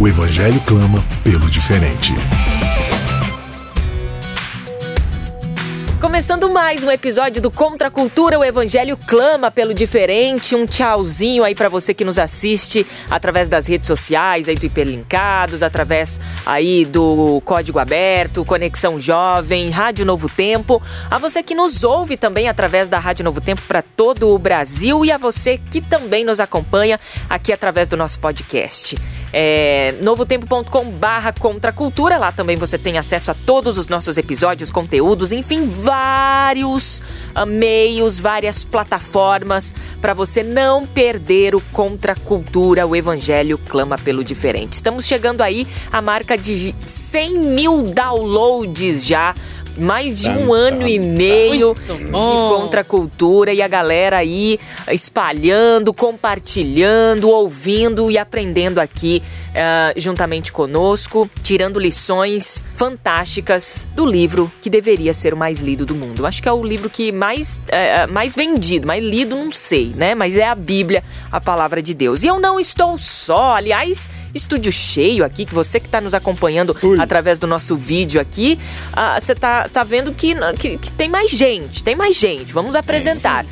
O Evangelho clama pelo diferente. Começando mais um episódio do Contra a Cultura, o Evangelho clama pelo diferente. Um tchauzinho aí para você que nos assiste através das redes sociais, aí do Hiperlinkados, através aí do Código Aberto, Conexão Jovem, Rádio Novo Tempo. A você que nos ouve também através da Rádio Novo Tempo para todo o Brasil e a você que também nos acompanha aqui através do nosso podcast é, novotempo.com barra. Lá também você tem acesso a todos os nossos episódios, conteúdos, enfim, vários uh, meios, várias plataformas para você não perder o Contracultura, o Evangelho clama pelo diferente. Estamos chegando aí à marca de 100 mil downloads já mais de um ano e meio de contracultura e a galera aí espalhando, compartilhando, ouvindo e aprendendo aqui uh, juntamente conosco, tirando lições fantásticas do livro que deveria ser o mais lido do mundo. Acho que é o livro que mais, uh, mais vendido, mais lido, não sei, né? Mas é a Bíblia, a palavra de Deus. E eu não estou só, aliás, estúdio cheio aqui, que você que está nos acompanhando Ui. através do nosso vídeo aqui, uh, você tá, vendo que, que, que, tem mais gente, tem mais gente. Vamos apresentar. É,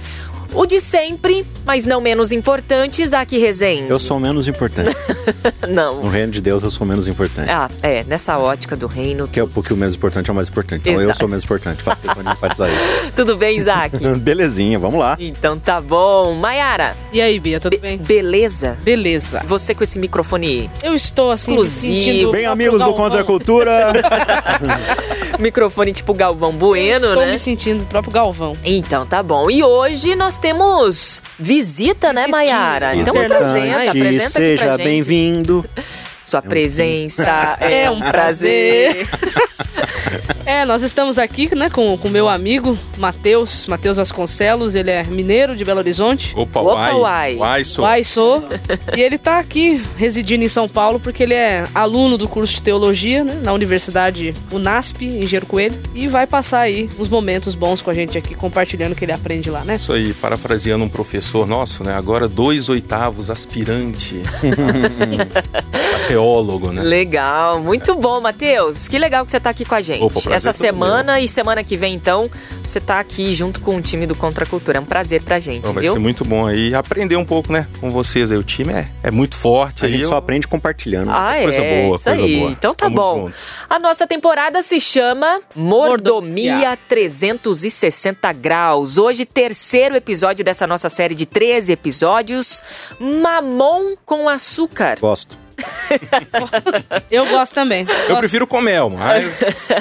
o de sempre, mas não menos importante, Isaac Rezende. Eu sou menos importante. não. No reino de Deus eu sou menos importante. Ah, é, nessa ótica do reino. Que é porque o menos importante é o mais importante. Então Exato. eu sou menos importante, faço questão de enfatizar isso. Tudo bem, Isaac? Belezinha, vamos lá. Então tá bom. Maiara. E aí, Bia, tudo Be bem? Beleza? Beleza. Você com esse microfone Eu estou assim, exclusivo. Bem, amigos do Contra a Cultura. microfone tipo Galvão Bueno, eu estou né? me sentindo o próprio Galvão. Então tá bom. E hoje nós temos visita, né, Maiara? Então apresenta, apresenta Seja bem-vindo. Sua presença é um prazer. É, nós estamos aqui, né, com o meu amigo Matheus, Matheus Vasconcelos, ele é mineiro de Belo Horizonte. Opa, Opa uai. uai. Uai, sou. Uai, sou. e ele tá aqui residindo em São Paulo porque ele é aluno do curso de teologia, né, na Universidade Unasp, em Engenheiro Coelho, e vai passar aí uns momentos bons com a gente aqui, compartilhando o que ele aprende lá, né? Isso aí, parafraseando um professor nosso, né, agora dois oitavos aspirante a teólogo, né? Legal, muito bom, Matheus. Que legal que você tá aqui com a gente. Opa, essa semana meu. e semana que vem, então, você tá aqui junto com o time do Contra a Cultura. É um prazer pra gente, Vai viu? ser muito bom aí aprender um pouco, né, com vocês aí. O time é, é muito forte. A gente eu... só aprende compartilhando. Ah, é, coisa boa, isso coisa aí. Boa. Então tá Vamos bom. Junto. A nossa temporada se chama Mordomia, Mordomia 360 Graus. Hoje, terceiro episódio dessa nossa série de 13 episódios. Mamon com açúcar. Gosto. eu gosto também. Eu gosto. prefiro com mel, mas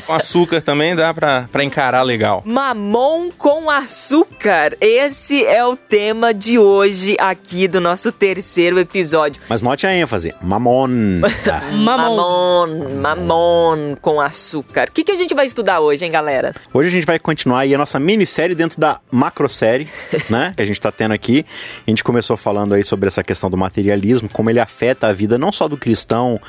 com açúcar também dá pra, pra encarar legal. Mamon com açúcar. Esse é o tema de hoje aqui do nosso terceiro episódio. Mas note a ênfase: mamon. mamon. Mamon com açúcar. O que, que a gente vai estudar hoje, hein, galera? Hoje a gente vai continuar aí a nossa minissérie dentro da macrosérie, né? Que a gente tá tendo aqui. A gente começou falando aí sobre essa questão do materialismo, como ele afeta a vida não só do cristão,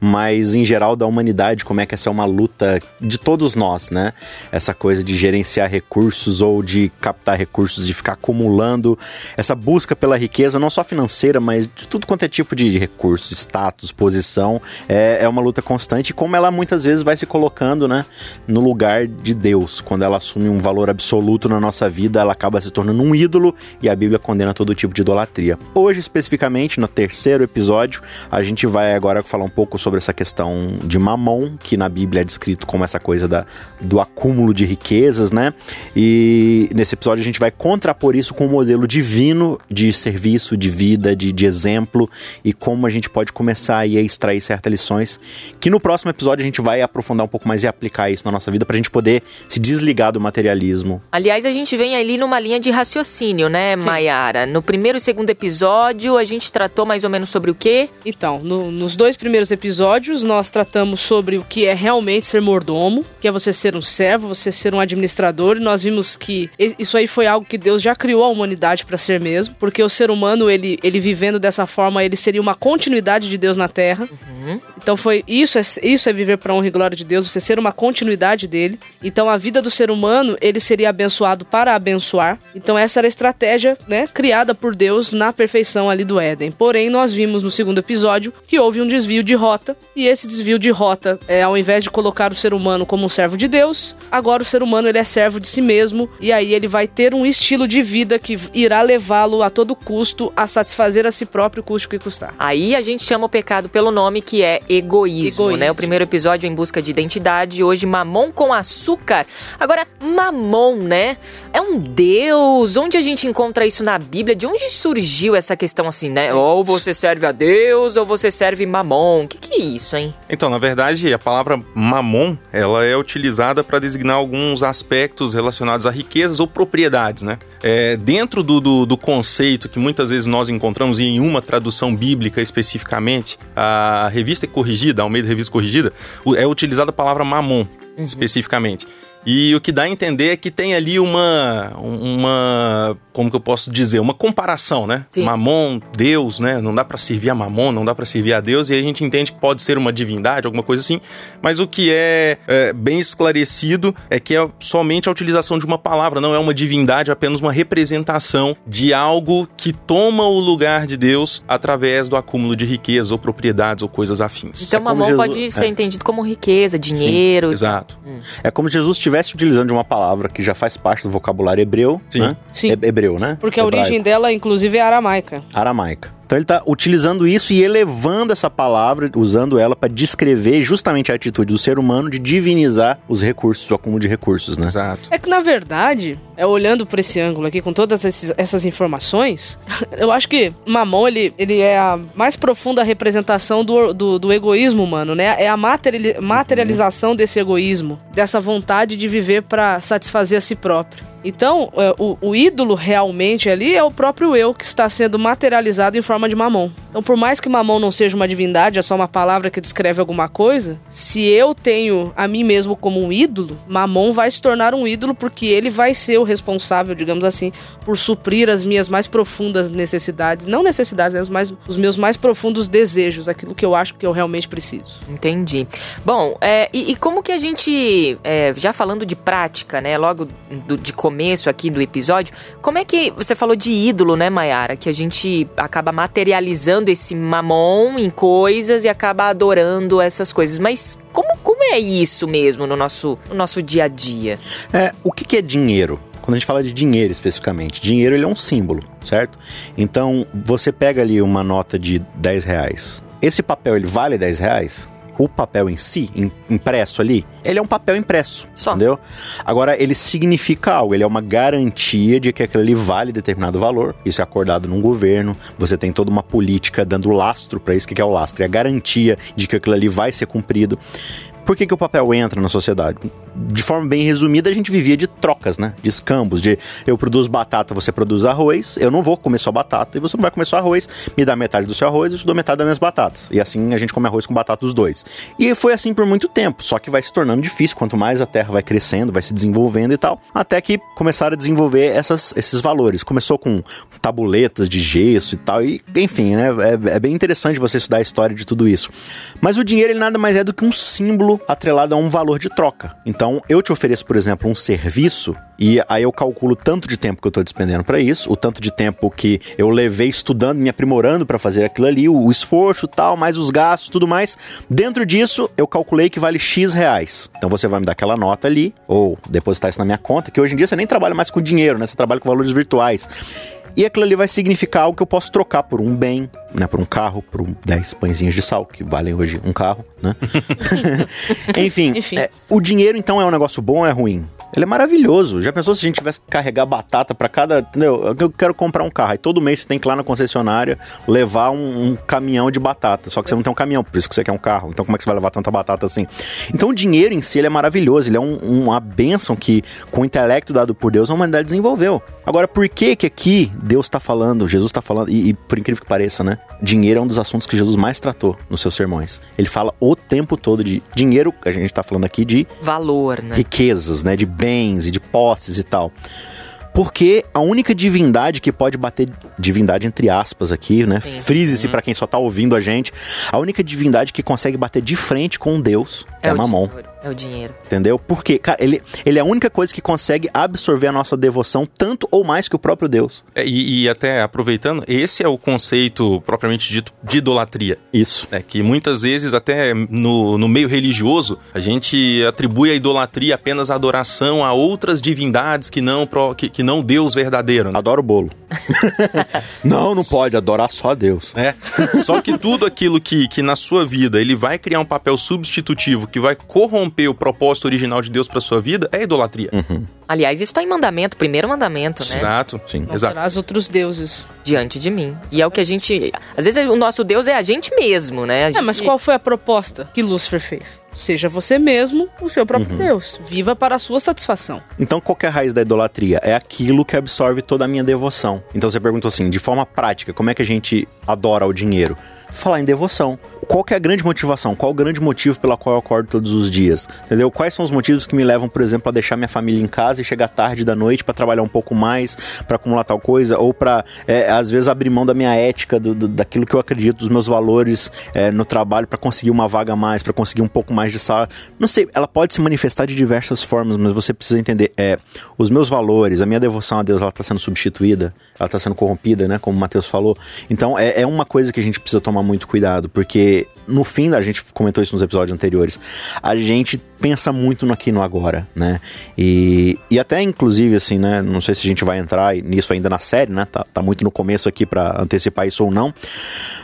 mas em geral da humanidade, como é que essa é uma luta de todos nós, né? Essa coisa de gerenciar recursos ou de captar recursos, de ficar acumulando, essa busca pela riqueza, não só financeira, mas de tudo quanto é tipo de recurso, status, posição, é, é uma luta constante como ela muitas vezes vai se colocando, né, no lugar de Deus. Quando ela assume um valor absoluto na nossa vida, ela acaba se tornando um ídolo e a Bíblia condena todo tipo de idolatria. Hoje, especificamente, no terceiro episódio, a gente vai agora falar um pouco sobre essa questão de mamon, que na Bíblia é descrito como essa coisa da, do acúmulo de riquezas, né? E nesse episódio a gente vai contrapor isso com um modelo divino de serviço, de vida, de, de exemplo e como a gente pode começar aí a extrair certas lições que no próximo episódio a gente vai aprofundar um pouco mais e aplicar isso na nossa vida pra gente poder se desligar do materialismo. Aliás, a gente vem ali numa linha de raciocínio, né, Mayara? No primeiro e segundo episódio a gente tratou mais ou menos sobre o quê? Então, no, no nos dois primeiros episódios, nós tratamos sobre o que é realmente ser mordomo, que é você ser um servo, você ser um administrador, e nós vimos que isso aí foi algo que Deus já criou a humanidade para ser mesmo, porque o ser humano, ele, ele vivendo dessa forma, ele seria uma continuidade de Deus na Terra. Uhum. Então foi isso, é, isso é viver para honra e glória de Deus, você ser uma continuidade dele. Então a vida do ser humano, ele seria abençoado para abençoar. Então essa era a estratégia, né, criada por Deus na perfeição ali do Éden. Porém, nós vimos no segundo episódio que houve um desvio de rota, e esse desvio de rota, é, ao invés de colocar o ser humano como um servo de Deus, agora o ser humano ele é servo de si mesmo, e aí ele vai ter um estilo de vida que irá levá-lo a todo custo a satisfazer a si próprio, custo que custar. Aí a gente chama o pecado pelo nome que é egoísmo, egoísmo. né? O primeiro episódio é em busca de identidade, hoje mamon com açúcar. Agora, mamon, né? É um deus. Onde a gente encontra isso na Bíblia? De onde surgiu essa questão assim, né? Ou você serve a Deus ou você serve mamon. O que, que é isso, hein? Então, na verdade, a palavra mamon, ela é utilizada para designar alguns aspectos relacionados a riquezas ou propriedades, né? É, dentro do, do, do, conceito que muitas vezes nós encontramos em uma tradução bíblica especificamente, a revista corrigida, ao meio da revista corrigida, é utilizada a palavra mamon, uhum. especificamente. E o que dá a entender é que tem ali uma, uma como que eu posso dizer, uma comparação, né? Sim. Mamon, Deus, né? Não dá para servir a Mamon, não dá para servir a Deus, e a gente entende que pode ser uma divindade, alguma coisa assim, mas o que é, é bem esclarecido é que é somente a utilização de uma palavra, não é uma divindade, é apenas uma representação de algo que toma o lugar de Deus através do acúmulo de riquezas ou propriedades ou coisas afins. Então, é Mamon Jesus... pode ser é. entendido como riqueza, dinheiro. Sim, exato. Hum. É como se Jesus tivesse estivesse utilizando de uma palavra que já faz parte do vocabulário hebreu, Sim. né? Sim. hebreu, né? Porque Hebraico. a origem dela, inclusive, é aramaica. Aramaica. Então ele está utilizando isso e elevando essa palavra, usando ela para descrever justamente a atitude do ser humano de divinizar os recursos, o acúmulo de recursos, né? Exato. É que na verdade, é olhando por esse ângulo aqui, com todas esses, essas informações, eu acho que Mamon ele, ele é a mais profunda representação do, do, do egoísmo humano, né? É a materialização desse egoísmo, dessa vontade de viver para satisfazer a si próprio. Então, é, o, o, ídolo realmente ali é o próprio eu que está sendo materializado em forma de mamon. Então, por mais que mamon não seja uma divindade, é só uma palavra que descreve alguma coisa, se eu tenho a mim mesmo como um ídolo, mamon vai se tornar um ídolo porque ele vai ser o responsável, digamos assim, por suprir as minhas mais profundas necessidades. Não necessidades, mas os meus mais profundos desejos, aquilo que eu acho que eu realmente preciso. Entendi. Bom, é, e, e, como que a gente, é, já falando de prática, né, logo do, de começo aqui do episódio, como é que você falou de ídolo, né, Mayara? Que a gente acaba materializando esse mamon em coisas e acaba adorando essas coisas. Mas como, como é isso mesmo no nosso, no nosso dia a dia? É, o que, que é dinheiro? Quando a gente fala de dinheiro especificamente, dinheiro ele é um símbolo, certo? Então, você pega ali uma nota de 10 reais. Esse papel ele vale 10 reais? o papel em si, impresso ali, ele é um papel impresso. Só. Entendeu? Agora, ele significa algo, ele é uma garantia de que aquilo ali vale determinado valor. Isso é acordado num governo, você tem toda uma política dando lastro para isso. O que é o lastro? É a garantia de que aquilo ali vai ser cumprido. Por que, que o papel entra na sociedade? De forma bem resumida, a gente vivia de trocas, né? De escambos, de eu produzo batata, você produz arroz, eu não vou comer só batata e você não vai comer só arroz, me dá metade do seu arroz, eu te dou metade das minhas batatas. E assim a gente come arroz com batata os dois. E foi assim por muito tempo, só que vai se tornando difícil quanto mais a terra vai crescendo, vai se desenvolvendo e tal, até que começaram a desenvolver essas, esses valores. Começou com tabuletas de gesso e tal, e enfim, né? É, é bem interessante você estudar a história de tudo isso. Mas o dinheiro ele nada mais é do que um símbolo atrelado a um valor de troca. Então, eu te ofereço, por exemplo, um serviço e aí eu calculo o tanto de tempo que eu estou despendendo para isso, o tanto de tempo que eu levei estudando, me aprimorando para fazer aquilo ali, o esforço, tal, mais os gastos, tudo mais. Dentro disso, eu calculei que vale X reais. Então você vai me dar aquela nota ali ou depositar isso na minha conta, que hoje em dia você nem trabalha mais com dinheiro, né? Você trabalha com valores virtuais. E aquilo ali vai significar algo que eu posso trocar por um bem, né? Por um carro, por um 10 pãezinhos de sal, que valem hoje um carro, né? Enfim, Enfim. É, o dinheiro então é um negócio bom ou é ruim? Ele é maravilhoso. Já pensou se a gente tivesse que carregar batata para cada. Entendeu? Eu quero comprar um carro. Aí todo mês você tem que ir lá na concessionária levar um, um, caminhão de batata. Só que você não tem um caminhão, por isso que você quer um carro. Então como é que você vai levar tanta batata assim? Então o dinheiro em si ele é maravilhoso. Ele é um, uma bênção que, com o intelecto dado por Deus, a humanidade desenvolveu. Agora, por que que aqui Deus está falando, Jesus está falando, e, e por incrível que pareça, né? Dinheiro é um dos assuntos que Jesus mais tratou nos seus sermões. Ele fala o tempo todo de dinheiro, a gente está falando aqui de valor, né? Riquezas, né? De bens e de posses e tal. Porque a única divindade que pode bater. Divindade entre aspas aqui, né? Frise-se uhum. para quem só tá ouvindo a gente. A única divindade que consegue bater de frente com Deus é, é Mamon. É o dinheiro. Entendeu? Porque, cara, ele, ele é a única coisa que consegue absorver a nossa devoção tanto ou mais que o próprio Deus. É, e, e, até aproveitando, esse é o conceito propriamente dito de idolatria. Isso. É que muitas vezes, até no, no meio religioso, a gente atribui a idolatria apenas a adoração a outras divindades que não, que, que não Deus verdadeiro. Né? Adoro bolo. não, não pode adorar só a Deus. É. Só que tudo aquilo que, que na sua vida ele vai criar um papel substitutivo que vai corromper o propósito original de Deus para sua vida é idolatria. Uhum. Aliás, isso está em mandamento, primeiro mandamento, né? Exato, sim. Exato. terás outros deuses. Diante de mim. E é o que a gente. Às vezes o nosso Deus é a gente mesmo, né? A é, gente... mas qual foi a proposta que Lúcifer fez? Seja você mesmo o seu próprio uhum. Deus. Viva para a sua satisfação. Então, qual é a raiz da idolatria? É aquilo que absorve toda a minha devoção. Então, você perguntou assim, de forma prática, como é que a gente adora o dinheiro? Falar em devoção. Qual que é a grande motivação? Qual o grande motivo pela qual eu acordo todos os dias? Entendeu? Quais são os motivos que me levam, por exemplo, a deixar minha família em casa e chegar tarde da noite para trabalhar um pouco mais, para acumular tal coisa, ou para é, às vezes abrir mão da minha ética, do, do, daquilo que eu acredito, dos meus valores é, no trabalho para conseguir uma vaga a mais, para conseguir um pouco mais de salário. Não sei, ela pode se manifestar de diversas formas, mas você precisa entender, é, os meus valores, a minha devoção a Deus, ela está sendo substituída, ela está sendo corrompida, né? Como o Matheus falou. Então é, é uma coisa que a gente precisa tomar muito cuidado, porque no fim, a gente comentou isso nos episódios anteriores, a gente pensa muito no aqui no agora, né? E, e até, inclusive, assim, né? Não sei se a gente vai entrar nisso ainda na série, né? Tá, tá muito no começo aqui para antecipar isso ou não.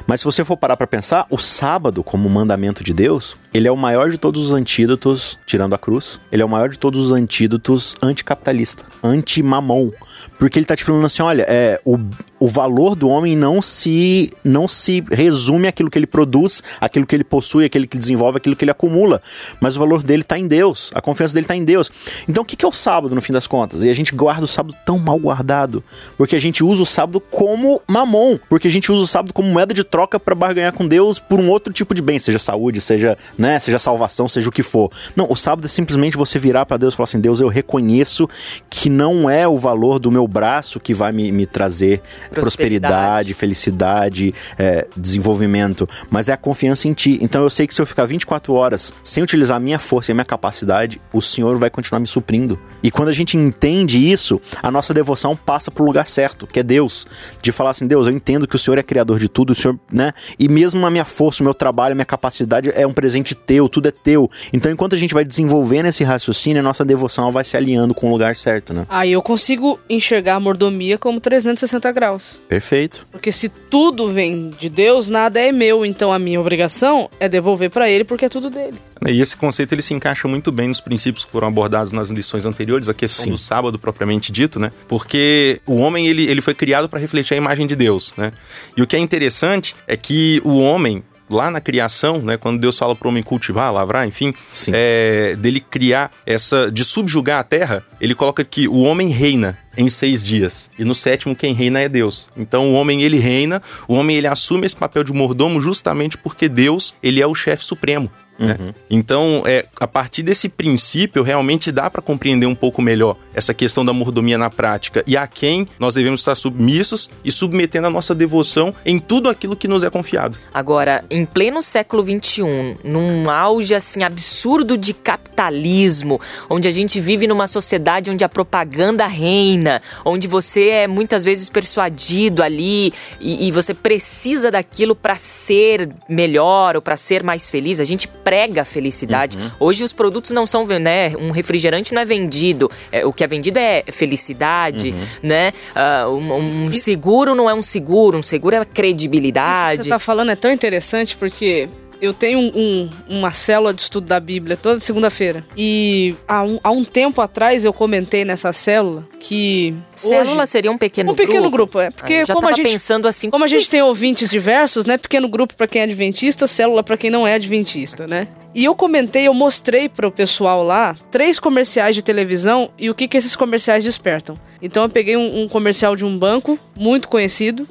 Mas se você for parar para pensar, o sábado, como mandamento de Deus, ele é o maior de todos os antídotos, tirando a cruz, ele é o maior de todos os antídotos anticapitalista, anti-mamon. Porque ele tá te falando assim: olha, é, o, o valor do homem não se, não se resume àquilo que ele produz, aquilo que ele possui, aquilo que desenvolve, aquilo que ele acumula. Mas o valor dele tá em Deus, a confiança dele tá em Deus. Então o que, que é o sábado, no fim das contas? E a gente guarda o sábado tão mal guardado, porque a gente usa o sábado como mamon, porque a gente usa o sábado como moeda de troca para barganhar com Deus por um outro tipo de bem, seja saúde, seja, né, seja salvação, seja o que for. Não, o sábado é simplesmente você virar para Deus e falar assim: Deus, eu reconheço que não é o valor do meu braço que vai me, me trazer prosperidade, prosperidade felicidade, é, desenvolvimento, mas é a confiança em Ti. Então eu sei que se eu ficar 24 horas sem utilizar a minha força e a minha capacidade, o Senhor vai continuar me suprindo. E quando a gente entende isso, a nossa devoção passa para o lugar certo, que é Deus. De falar assim: Deus, eu entendo que o Senhor é criador de tudo, o Senhor, né? E mesmo a minha força, o meu trabalho, a minha capacidade é um presente teu, tudo é teu. Então enquanto a gente vai desenvolvendo esse raciocínio, a nossa devoção vai se alinhando com o lugar certo, né? Aí eu consigo enxergar a mordomia como 360 graus. Perfeito. Porque se tudo vem de Deus, nada é meu, então a minha obrigação é devolver para ele porque é tudo dele. E esse conceito ele se encaixa muito bem nos princípios que foram abordados nas lições anteriores, a questão Sim. do sábado propriamente dito, né? Porque o homem ele, ele foi criado para refletir a imagem de Deus, né? E o que é interessante é que o homem lá na criação, né, quando Deus fala para o homem cultivar, lavrar, enfim, é, dele criar essa, de subjugar a terra, ele coloca que o homem reina em seis dias e no sétimo quem reina é Deus. Então o homem ele reina, o homem ele assume esse papel de mordomo justamente porque Deus ele é o chefe supremo. Né? Uhum. Então, é, a partir desse princípio, realmente dá para compreender um pouco melhor essa questão da mordomia na prática e a quem nós devemos estar submissos e submetendo a nossa devoção em tudo aquilo que nos é confiado. Agora, em pleno século XXI, num auge assim absurdo de capitalismo, onde a gente vive numa sociedade onde a propaganda reina, onde você é muitas vezes persuadido ali e, e você precisa daquilo para ser melhor ou para ser mais feliz, a gente prega a felicidade. Uhum. Hoje os produtos não são, né? Um refrigerante não é vendido. É, o que é vendido é felicidade, uhum. né? Uh, um, um, seguro não é um seguro, um seguro é credibilidade. Isso que você tá falando é tão interessante porque eu tenho um, um, uma célula de estudo da Bíblia toda segunda-feira. E há um, há um tempo atrás eu comentei nessa célula que. Célula hoje, seria um pequeno um pequeno grupo. grupo, é. Porque Ah, como a gente. pensando assim. Como a gente tem ouvintes diversos, né? Pequeno grupo pra quem é adventista, célula pra quem não é adventista, né? E eu comentei, eu mostrei pro pessoal lá três comerciais de televisão e o que, que esses comerciais despertam. Então eu peguei um, um comercial de um banco muito conhecido.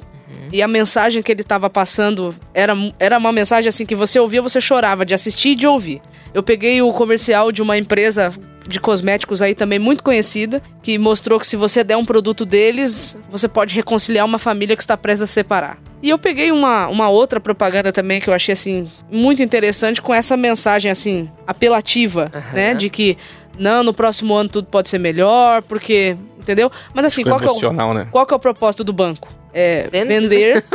E a mensagem que ele estava passando era, era uma mensagem assim que você ouvia, você chorava de assistir e de ouvir. Eu peguei o comercial de uma empresa de cosméticos aí também muito conhecida, que mostrou que se você der um produto deles, você pode reconciliar uma família que está prestes a se separar. E eu peguei uma, uma outra propaganda também que eu achei assim muito interessante com essa mensagem assim apelativa, né, de que não, no próximo ano tudo pode ser melhor, porque, entendeu? Mas assim, Ficou qual que, é o, né? qual que é o propósito do banco? É Vende- vender.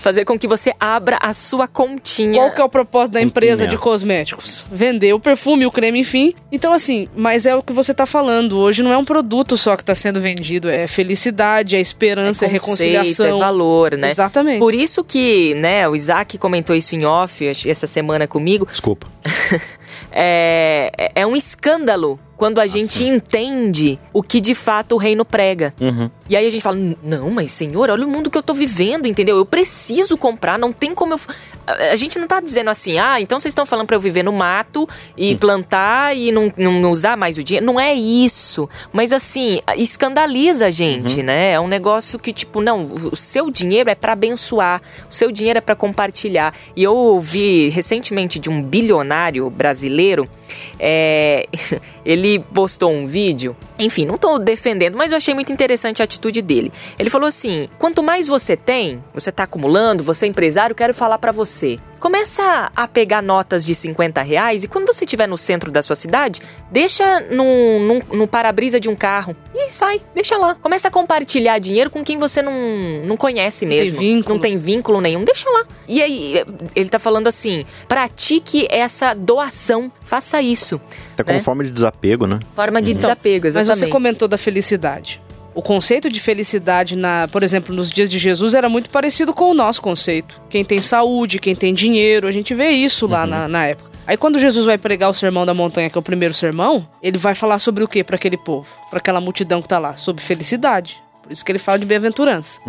Fazer com que você abra a sua continha. Qual que é o propósito da empresa de cosméticos? Vender o perfume, o creme, enfim. Então, assim, mas é o que você tá falando. Hoje não é um produto só que tá sendo vendido. É felicidade, é esperança, é, conceito, reconciliação. É valor, né? Exatamente. Por isso que, né, o Isaac comentou isso em off essa semana comigo. Desculpa. É, é- é um escândalo quando a gente entende o que de fato o reino prega. E aí a gente fala: não, mas senhor, olha o mundo que eu tô vivendo, entendeu? Eu preciso comprar, não tem como eu. A gente não tá dizendo assim, ah, então vocês estão falando pra eu viver no mato e plantar e não, não, não usar mais o dinheiro. Não é isso. Mas assim, escandaliza a gente, né? É um negócio que, tipo, não, o seu dinheiro é pra abençoar, o seu dinheiro é pra compartilhar. E eu ouvi recentemente de um bilionário brasileiro, é, ele postou um vídeo. Enfim, não tô defendendo, mas eu achei muito interessante a atitude dele. Ele falou assim: quanto mais você tem, você tá acumulando, você é empresário, quero falar pra você. Começa a pegar notas de 50 reais e quando você estiver no centro da sua cidade, deixa no, no, no para-brisa de um carro e sai, deixa lá. Começa a compartilhar dinheiro com quem você não, não conhece tem mesmo. vínculo. Não tem vínculo nenhum, deixa lá. E aí, ele tá falando assim: pratique essa doação, faça isso. Até como né? forma de desapego, né? Forma de Então, desapego, Mas exatamente. você comentou da felicidade. O conceito de felicidade, na, por exemplo, nos dias de Jesus era muito parecido com o nosso conceito. Quem tem saúde, quem tem dinheiro, a gente vê isso lá na, na época. Aí quando Jesus vai pregar o sermão da montanha, que é o primeiro sermão, ele vai falar sobre o que para aquele povo? Para aquela multidão que tá lá? Sobre felicidade. Por isso que ele fala de bem-aventurança.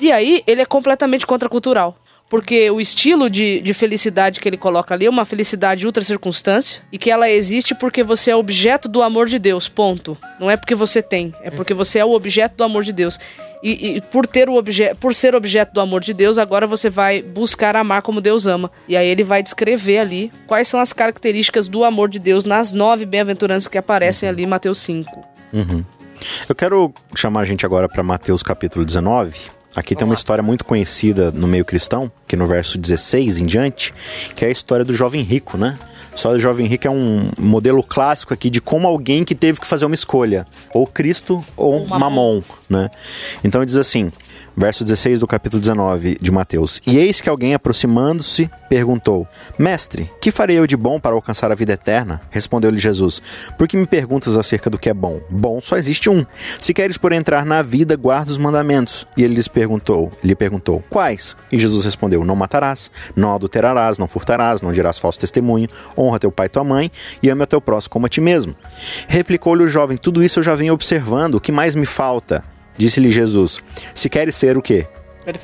E aí ele é completamente contracultural. Porque o estilo de, de felicidade que ele coloca ali é uma felicidade ultra circunstância e que ela existe porque você é objeto do amor de Deus, ponto. Não é porque você tem, é porque você é o objeto do amor de Deus. E, e por, ter o obje por ser objeto do amor de Deus, agora você vai buscar amar como Deus ama. E aí ele vai descrever ali quais são as características do amor de Deus nas nove bem-aventuranças que aparecem ali em Mateus 5. Eu quero chamar a gente agora para Mateus capítulo 19. Aqui tem uma história muito conhecida no meio cristão, que no verso 16 em diante, que é a história do jovem rico, né? A história do jovem rico é um modelo clássico aqui de como alguém que teve que fazer uma escolha, ou Cristo ou Mamon, né? Então diz assim, verso 16 do capítulo 19 de Mateus: E eis que alguém aproximando-se perguntou: Mestre, que farei eu de bom para alcançar a vida eterna? Respondeu-lhe Jesus: Por que me perguntas acerca do que é bom? Bom só existe um. Se queres por entrar na vida, guarda os mandamentos. E ele lhes perguntou, lhe perguntou: Quais? E Jesus respondeu: Não matarás, não adulterarás, não furtarás, não dirás falso testemunho, honra teu pai e tua mãe e ame o teu próximo como a ti mesmo. Replicou-lhe o jovem: Tudo isso eu já venho observando. O que mais me falta? Disse-lhe Jesus: Se queres ser o quê?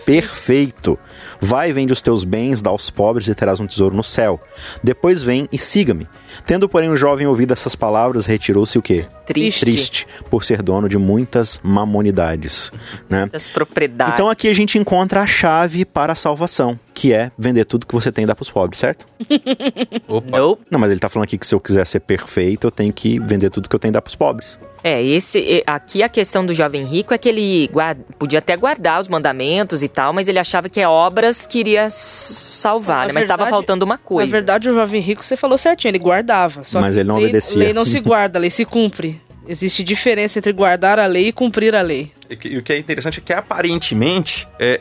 Perfeito. Vai, vende os teus bens, dá aos pobres e terás um tesouro no céu. Depois vem e siga-me. Tendo, porém, o jovem ouvido essas palavras, retirou-se o quê? Triste. Triste, por ser dono de muitas mamonidades, né? Das propriedades. Então aqui a gente encontra a chave para a salvação, que é vender tudo que você tem e dar pros pobres, certo? Opa. Nope. Não, mas ele tá falando aqui que se eu quiser ser perfeito, eu tenho que vender tudo que eu tenho e dar pros pobres. É, esse aqui a questão do jovem rico é que ele podia até guardar os mandamentos e tal, mas ele achava que é obras que iria salvar, Na né? Mas estava faltando uma coisa. Na verdade, o jovem rico, você falou certinho, ele guardava. Só Mas que ele não lei, obedecia. Lei não se guarda, a lei se cumpre. Existe diferença entre guardar a lei e cumprir a lei. E o que é interessante é que aparentemente é,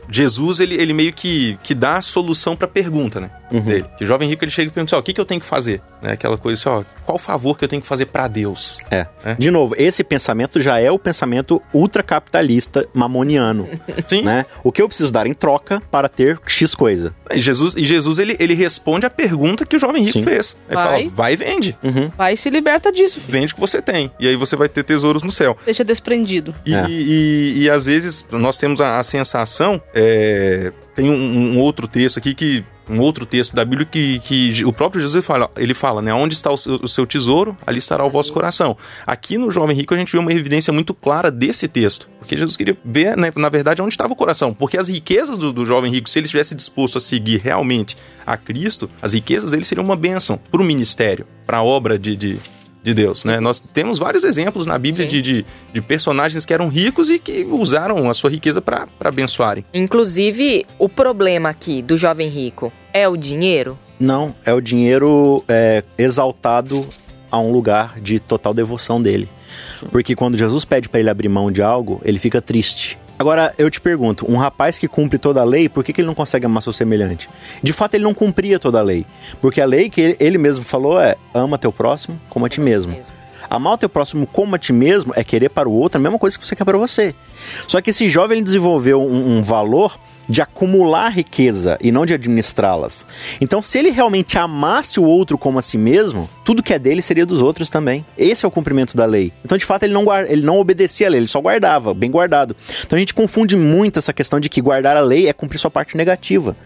é, Jesus ele, ele meio que, que dá a solução para a pergunta, né? Uhum. Dele. Que o jovem rico ele chega e pergunta: assim, ó, o que, que eu tenho que fazer? Né? Aquela coisa assim, ó, qual favor que eu tenho que fazer para Deus? É. é. De novo, esse pensamento já é o pensamento ultracapitalista mamoniano. Sim. Né? O que eu preciso dar em troca para ter X coisa. E Jesus, e Jesus ele, ele responde a pergunta que o jovem rico Sim. fez. Ele vai. fala: vai e vende. Uhum. Vai e se liberta disso. Filho. Vende o que você tem. E aí você vai ter tesouros no céu. Deixa desprendido. E, é. e, e, e às vezes nós temos a, a sensação. É, tem um, um, outro texto aqui que um outro texto da Bíblia que, que o próprio Jesus fala, ele fala, né? Onde está o seu, o seu, tesouro, ali estará o vosso coração. Aqui no Jovem Rico a gente vê uma evidência muito clara desse texto. Porque Jesus queria ver, né, na verdade, onde estava o coração. Porque as riquezas do, do Jovem Rico, se ele estivesse disposto a seguir realmente a Cristo, as riquezas dele seriam uma bênção para o ministério, para a obra de, de de Deus, né? Nós temos vários exemplos na Bíblia de, de, de, personagens que eram ricos e que usaram a sua riqueza para abençoarem. Inclusive, o problema aqui do jovem rico é o dinheiro? Não, é o dinheiro é, exaltado a um lugar de total devoção dele. Porque quando Jesus pede para ele abrir mão de algo, ele fica triste. Agora, eu te pergunto, um rapaz que cumpre toda a lei, por que, que ele não consegue amar seu semelhante? De fato, ele não cumpria toda a lei. Porque a lei que ele, ele mesmo falou é: ama teu próximo como a ti mesmo. Amar o teu próximo como a ti mesmo é querer para o outro a mesma coisa que você quer para você. Só que esse jovem ele desenvolveu um, um valor de acumular riqueza e não de administrá-las. Então, se ele realmente amasse o outro como a si mesmo, tudo que é dele seria dos outros também. Esse é o cumprimento da lei. Então, de fato, ele não, guarda, ele não obedecia a lei, ele só guardava, bem guardado. Então, a gente confunde muito essa questão de que guardar a lei é cumprir sua parte negativa.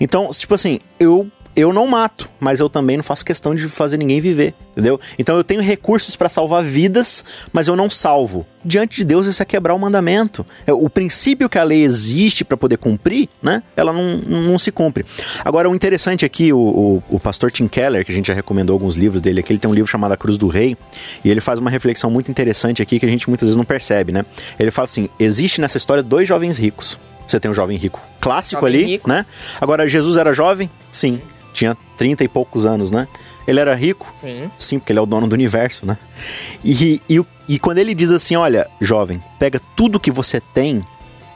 Então, tipo assim, eu eu não mato, mas eu também não faço questão de fazer ninguém viver, entendeu? Então eu tenho recursos para salvar vidas, mas eu não salvo. Diante de Deus, isso é quebrar o mandamento. É, o princípio que a lei existe para poder cumprir, né? Ela não, não se cumpre. Agora, o interessante aqui, o, o, o, pastor Tim Keller, que a gente já recomendou alguns livros dele aqui, ele tem um livro chamado A Cruz do Rei, e ele faz uma reflexão muito interessante aqui que a gente muitas vezes não percebe, né? Ele fala assim: existe nessa história dois jovens ricos. Você tem um jovem rico clássico jovem ali, rico. né? Agora, Jesus era jovem? Sim tinha 30 e poucos anos, né? Ele era rico? Sim. Sim, porque ele é o dono do universo, né? E, e, e quando ele diz assim: olha, jovem, pega tudo que você tem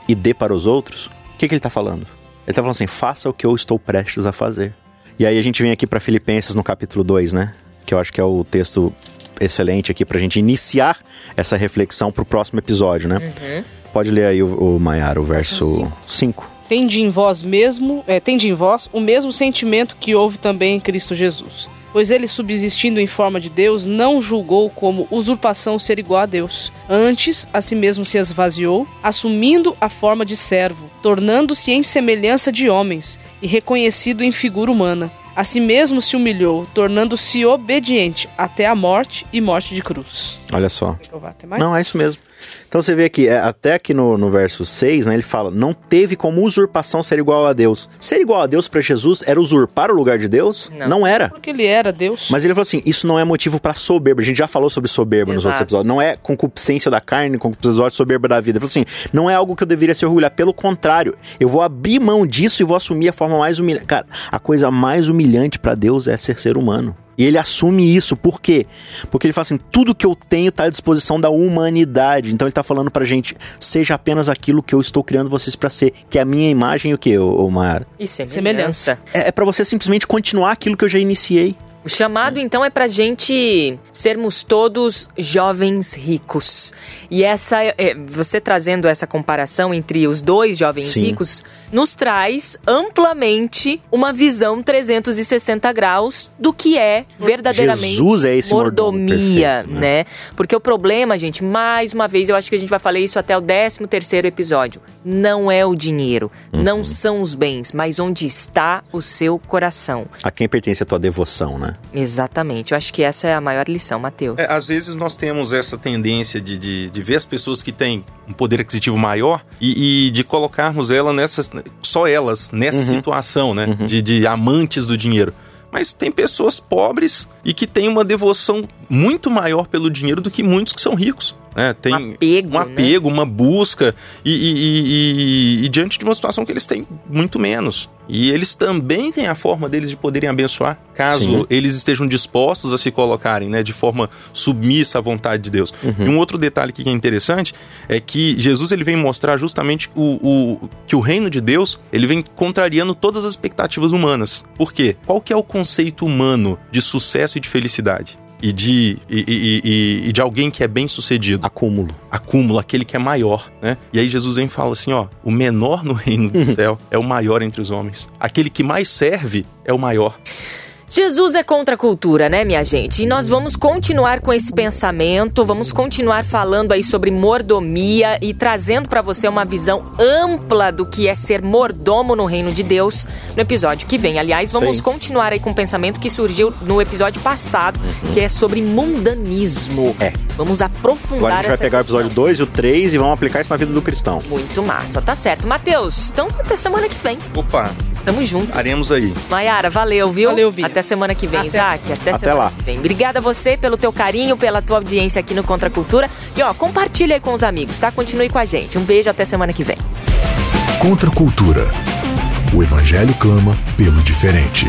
e dê para os outros, o que, que ele está falando? Ele está falando assim: faça o que eu estou prestes a fazer. E aí a gente vem aqui para Filipenses no capítulo 2, né? Que eu acho que é o texto excelente aqui para a gente iniciar essa reflexão para o próximo episódio, né? Uhum. Pode ler aí o, o Maiara, o verso 5 tende em vós mesmo, é, tende em vós o mesmo sentimento que houve também em Cristo Jesus. Pois ele, subsistindo em forma de Deus, não julgou como usurpação ser igual a Deus. Antes, a si mesmo se esvaziou, assumindo a forma de servo, tornando-se em semelhança de homens e reconhecido em figura humana. A si mesmo se humilhou, tornando-se obediente até a morte e morte de cruz. Olha só. Não, é isso mesmo. Então você vê aqui, é, até aqui no, no verso 6, né, ele fala: não teve como usurpação ser igual a Deus. Ser igual a Deus para Jesus era usurpar o lugar de Deus? Não. não. era. Porque ele era Deus. Mas ele falou assim: isso não é motivo para soberba. A gente já falou sobre soberba Exato. nos outros episódios. Não é concupiscência da carne, concupiscência soberba da vida. Ele falou assim: não é algo que eu deveria se orgulhar. Pelo contrário, eu vou abrir mão disso e vou assumir a forma mais humilhante. Cara, a coisa mais humilhante para Deus é ser ser humano. E ele assume isso, por quê? Porque ele fala assim: tudo que eu tenho está à disposição da humanidade. Então ele está falando pra gente: seja apenas aquilo que eu estou criando vocês para ser, que é a minha imagem e o que, ô, Mara? E semelhança. É, é para você simplesmente continuar aquilo que eu já iniciei. O chamado, então, é pra gente sermos todos jovens ricos. E essa, é, você trazendo essa comparação entre os dois jovens Sim. ricos, nos traz amplamente uma visão 360 graus do que é verdadeiramente Jesus é esse mordomia, perfeito, né? né? Porque o problema, gente, mais uma vez, eu acho que a gente vai falar isso até o 13 terceiro episódio. Não é o dinheiro, uhum. não são os bens, mas onde está o seu coração. A quem pertence a tua devoção, né? Exatamente. Eu acho que essa é a maior lição, Mateus. É, às vezes nós temos essa tendência de, de, de ver as pessoas que têm um poder aquisitivo maior e, e de colocarmos ela nessas, só elas nessa uhum. situação, né? Uhum. De, de amantes do dinheiro. Mas tem pessoas pobres e que têm uma devoção muito maior pelo dinheiro do que muitos que são ricos. Né? Tem um apego, um apego né? uma busca, e, e, e, e, diante de uma situação que eles têm muito menos. E eles também têm a forma deles de poderem abençoar, caso Sim. eles estejam dispostos a se colocarem né, de forma submissa à vontade de Deus. Uhum. E um outro detalhe que é interessante é que Jesus ele vem mostrar justamente o, o, que o reino de Deus ele vem contrariando todas as expectativas humanas. Por quê? Qual que é o conceito humano de sucesso e de felicidade? e de, e, e, e, de alguém que é bem sucedido. Acúmulo. Acúmulo, aquele que é maior, né? E aí Jesus vem e fala assim, ó, o menor no reino do céu é o maior entre os homens. Aquele que mais serve é o maior. Jesus é contra a cultura, né, minha gente? E nós vamos continuar com esse pensamento, vamos continuar falando aí sobre mordomia e trazendo para você uma visão ampla do que é ser mordomo no reino de Deus no episódio que vem. Aliás, vamos Sim. continuar aí com o um pensamento que surgiu no episódio passado, uhum. que é sobre mundanismo. É. Vamos aprofundar Agora a gente vai pegar questão. o episódio 2 e o 3 e vamos aplicar isso na vida do cristão. Muito massa, tá certo. Matheus, então até semana que vem. Opa, Tamo junto. Estaremos aí. Maiara, valeu, viu? Valeu, Bia. Até semana que vem, Até. Isaac. Até, Até semana lá. que vem. Obrigada a você pelo teu carinho, pela tua audiência aqui no Contra Cultura. E ó, compartilha aí com os amigos, tá? Continue com a gente. Um beijo, até semana que vem. Contra Cultura. O Evangelho clama pelo diferente.